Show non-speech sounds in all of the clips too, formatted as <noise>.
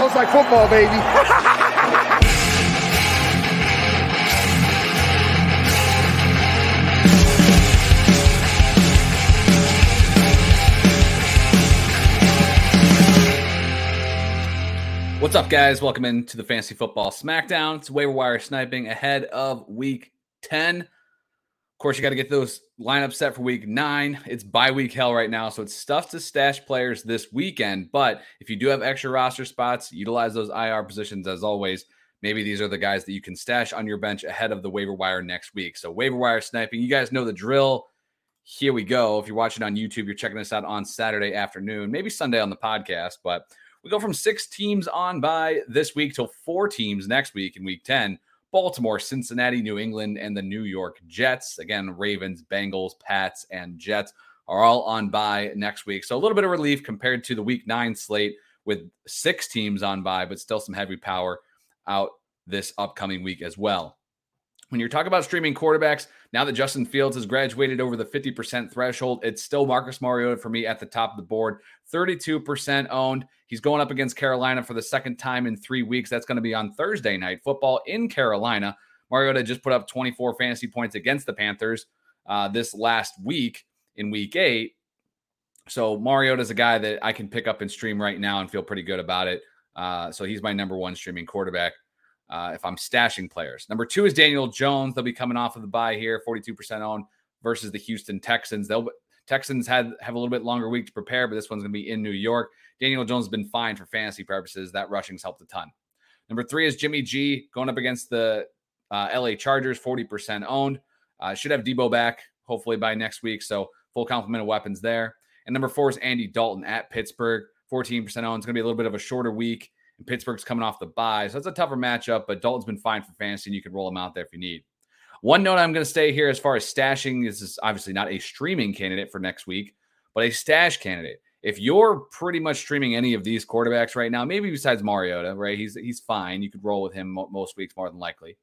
Sounds like football, baby. <laughs> What's up, guys? Welcome into the Fantasy Football Smackdown. It's waiver wire sniping ahead of week 10. Course, you got to get those lineups set for week nine. It's bye week hell right now, so it's tough to stash players this weekend. But if you do have extra roster spots, utilize those IR positions as always. Maybe these are the guys that you can stash on your bench ahead of the waiver wire next week. So, waiver wire sniping, you guys know the drill. Here we go. If you're watching on YouTube, you're checking this out on Saturday afternoon, maybe Sunday on the podcast, but we go from six teams on by this week till four teams next week in week 10. Baltimore, Cincinnati, New England, and the New York Jets. Again, Ravens, Bengals, Pats, and Jets are all on by next week. So a little bit of relief compared to the week nine slate with six teams on by, but still some heavy power out this upcoming week as well. When you're talking about streaming quarterbacks, now that Justin Fields has graduated over the 50% threshold, it's still Marcus Mariota for me at the top of the board. 32% owned. He's going up against Carolina for the second time in three weeks. That's going to be on Thursday night football in Carolina. Mariota just put up 24 fantasy points against the Panthers uh, this last week in week eight. So Mariota is a guy that I can pick up and stream right now and feel pretty good about it. Uh, so he's my number one streaming quarterback uh, if I'm stashing players. Number two is Daniel Jones. They'll be coming off of the bye here, 42% owned versus the Houston Texans. They'll Texans had have a little bit longer week to prepare, but this one's going to be in New York. Daniel Jones has been fine for fantasy purposes. That rushing's helped a ton. Number three is Jimmy G going up against the uh, LA Chargers, 40% owned. Uh, should have Deebo back hopefully by next week. So full complement of weapons there. And number four is Andy Dalton at Pittsburgh, 14% owned. It's going to be a little bit of a shorter week. And Pittsburgh's coming off the bye. So that's a tougher matchup, but Dalton's been fine for fantasy and you can roll him out there if you need. One note I'm going to stay here as far as stashing this is obviously not a streaming candidate for next week, but a stash candidate. If you're pretty much streaming any of these quarterbacks right now, maybe besides Mariota, right? He's he's fine. You could roll with him most weeks more than likely.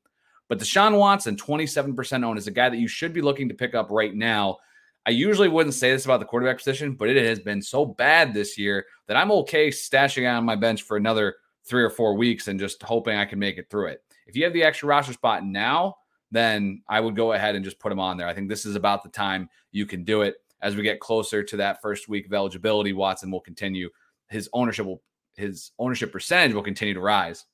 But Deshaun Watson, 27% owned, is a guy that you should be looking to pick up right now. I usually wouldn't say this about the quarterback position, but it has been so bad this year that I'm okay stashing on my bench for another three or four weeks and just hoping I can make it through it. If you have the extra roster spot now, then I would go ahead and just put him on there. I think this is about the time you can do it. As we get closer to that first week of eligibility, Watson will continue his ownership will his ownership percentage will continue to rise.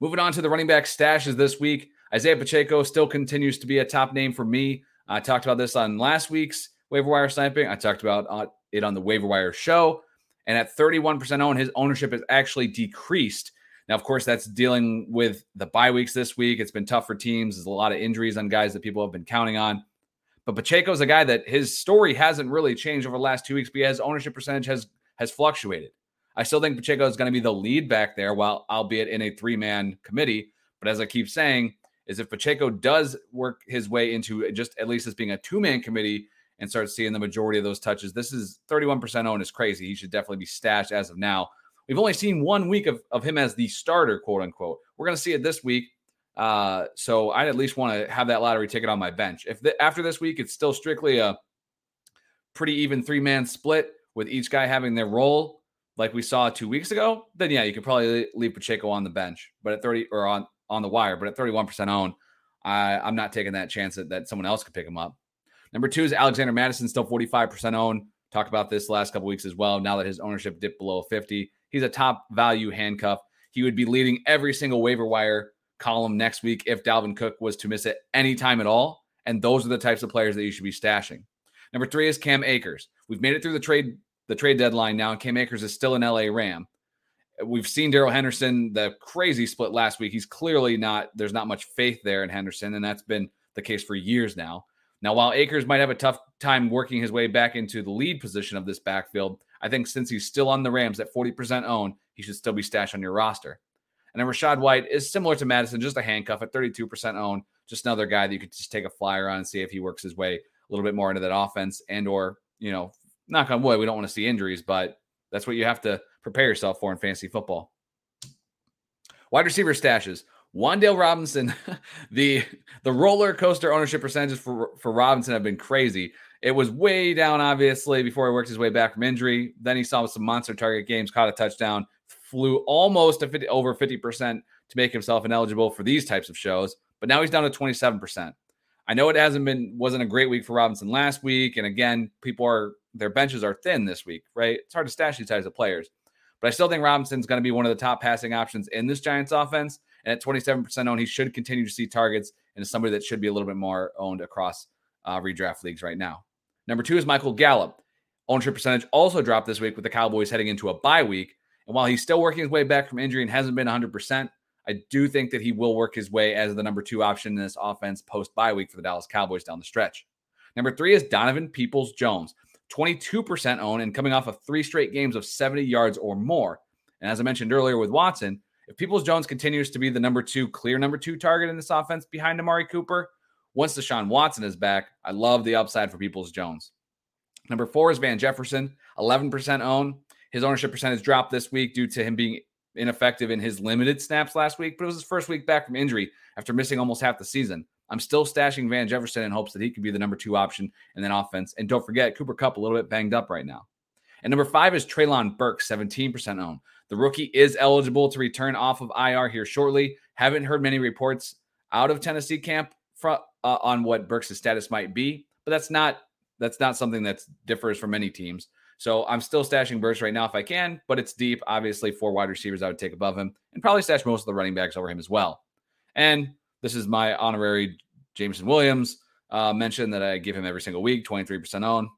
Moving on to the running back stashes this week, Isaiah Pacheco still continues to be a top name for me. I talked about this on last week's waiver wire sniping. I talked about uh, it on the waiver wire show. And at 31% owned, his ownership has actually decreased now, of course, that's dealing with the bye weeks this week. It's been tough for teams. There's a lot of injuries on guys that people have been counting on. But Pacheco's a guy that his story hasn't really changed over the last two weeks because his ownership percentage has has fluctuated. I still think Pacheco is going to be the lead back there, while albeit in a three man committee. But as I keep saying, is if Pacheco does work his way into just at least as being a two man committee and start seeing the majority of those touches, this is 31% owned is crazy. He should definitely be stashed as of now. We've only seen one week of, of him as the starter, quote unquote. We're going to see it this week. Uh, so I'd at least want to have that lottery ticket on my bench. If the, after this week it's still strictly a pretty even three man split with each guy having their role, like we saw two weeks ago, then yeah, you could probably leave Pacheco on the bench, but at 30 or on on the wire, but at 31% own, I, I'm not taking that chance that, that someone else could pick him up. Number two is Alexander Mattison, still 45% own. Talked about this last couple weeks as well. Now that his ownership dipped below 50, He's a top value handcuff. He would be leading every single waiver wire column next week if Dalvin Cook was to miss it any time at all. And those are the types of players that you should be stashing. Number three is Cam Akers. We've made it through the trade the trade deadline now, and Cam Akers is still an LA Ram. We've seen Darrell Henderson, the crazy split last week. He's clearly not, there's not much faith there in Henderson, and that's been the case for years now. Now, while Akers might have a tough time working his way back into the lead position of this backfield, I think since he's still on the Rams at 40% owned, he should still be stashed on your roster. And then Rachaad White is similar to Mattison, just a handcuff at 32% owned, just another guy that you could just take a flyer on and see if he works his way a little bit more into that offense and or, you know, knock on wood, we don't want to see injuries, but that's what you have to prepare yourself for in fantasy football. Wide receiver stashes. Wan'Dale Robinson, <laughs> the the roller coaster ownership percentages for for Robinson have been crazy. It was way down, obviously, before he worked his way back from injury. Then he saw some monster target games, caught a touchdown, flew almost 50, over 50% to make himself ineligible for these types of shows, but now he's down to 27%. I know it hasn't been wasn't a great week for Robinson last week, and again, people are their benches are thin this week, right? It's hard to stash these types of players, but I still think Robinson's going to be one of the top passing options in this Giants offense. And at 27% owned, he should continue to see targets and is somebody that should be a little bit more owned across uh, redraft leagues right now. Number two is Michael Gallup. Ownership percentage also dropped this week with the Cowboys heading into a bye week. And while he's still working his way back from injury and hasn't been 100%, I do think that he will work his way as the number two option in this offense post bye week for the Dallas Cowboys down the stretch. Number three is Donovan Peoples Jones, 22% owned and coming off of three straight games of 70 yards or more. And as I mentioned earlier with Watson, if Peoples Jones continues to be the number two, clear number two target in this offense behind Amari Cooper, once Deshaun Watson is back, I love the upside for Peoples Jones. Number four is Van Jefferson, 11% own. His ownership percentage dropped this week due to him being ineffective in his limited snaps last week, but it was his first week back from injury after missing almost half the season. I'm still stashing Van Jefferson in hopes that he could be the number two option in that offense. And don't forget, Cooper Kupp a little bit banged up right now. And number five is Treylon Burks, 17% owned. The rookie is eligible to return off of IR here shortly. Haven't heard many reports out of Tennessee camp uh, on what Burks' status might be, but that's not that's not something that differs from many teams. So I'm still stashing Burks right now if I can, but it's deep. Obviously, four wide receivers I would take above him, and probably stash most of the running backs over him as well. And this is my honorary Jameson Williams uh, mention that I give him every single week, 23% on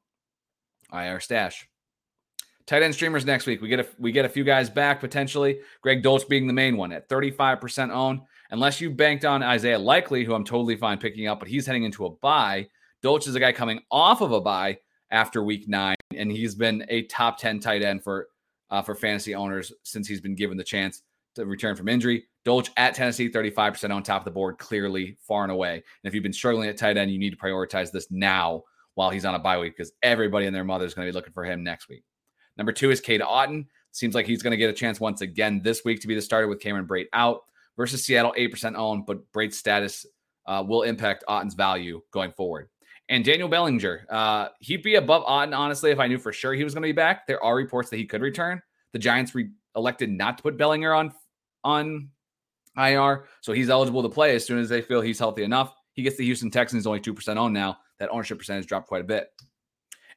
IR stash. Tight end streamers next week. We get a we get a few guys back potentially. Greg Dulcich being the main one at 35% owned. Unless you banked on Isaiah Likely, who I'm totally fine picking up, but he's heading into a bye. Dulcich is a guy coming off of a bye after week nine, and he's been a top 10 tight end for uh, for fantasy owners since he's been given the chance to return from injury. Dulcich at Tennessee, 35% on top of the board, clearly far and away. And if you've been struggling at tight end, you need to prioritize this now while he's on a bye week because everybody and their mother is going to be looking for him next week. Number two is Cade Otton. Seems like he's going to get a chance once again this week to be the starter with Cameron Brate out versus Seattle, 8% owned, but Brate's status uh, will impact Otton's value going forward. And Daniel Bellinger, uh, he'd be above Otton, honestly, if I knew for sure he was going to be back. There are reports that he could return. The Giants re- elected not to put Bellinger on on IR, so he's eligible to play as soon as they feel he's healthy enough. He gets the Houston Texans only 2% owned now. That ownership percentage dropped quite a bit.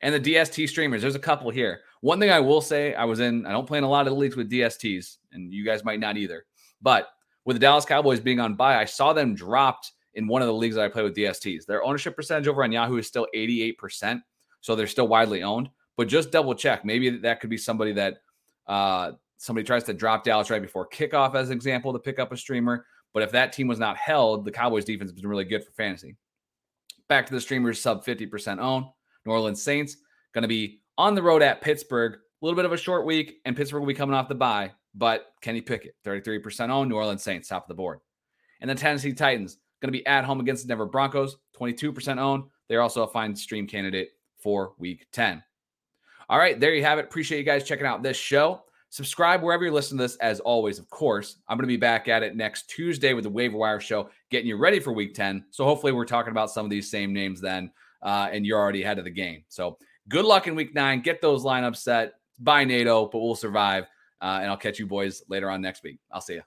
And the DST streamers, there's a couple here. One thing I will say, I was in, I don't play in a lot of the leagues with DSTs, and you guys might not either. But with the Dallas Cowboys being on bye, I saw them dropped in one of the leagues that I play with DSTs. Their ownership percentage over on Yahoo is still 88%. So they're still widely owned. But just double check. Maybe that could be somebody that uh, somebody tries to drop Dallas right before kickoff, as an example, to pick up a streamer. But if that team was not held, the Cowboys defense has been really good for fantasy. Back to the streamers, sub 50% owned. New Orleans Saints going to be on the road at Pittsburgh. A little bit of a short week, and Pittsburgh will be coming off the bye. But Kenny Pickett, 33% on New Orleans Saints, top of the board. And the Tennessee Titans, going to be at home against the Denver Broncos, 22% owned. They're also a fine stream candidate for week 10. All right, there you have it. Appreciate you guys checking out this show. Subscribe wherever you're listening to this, as always, of course. I'm going to be back at it next Tuesday with the Waiver Wire Show, getting you ready for week 10. So hopefully, we're talking about some of these same names then, uh, and you're already ahead of the game. So good luck in week nine. Get those lineups set. By NATO, but we'll survive. Uh, and I'll catch you boys later on next week. I'll see you.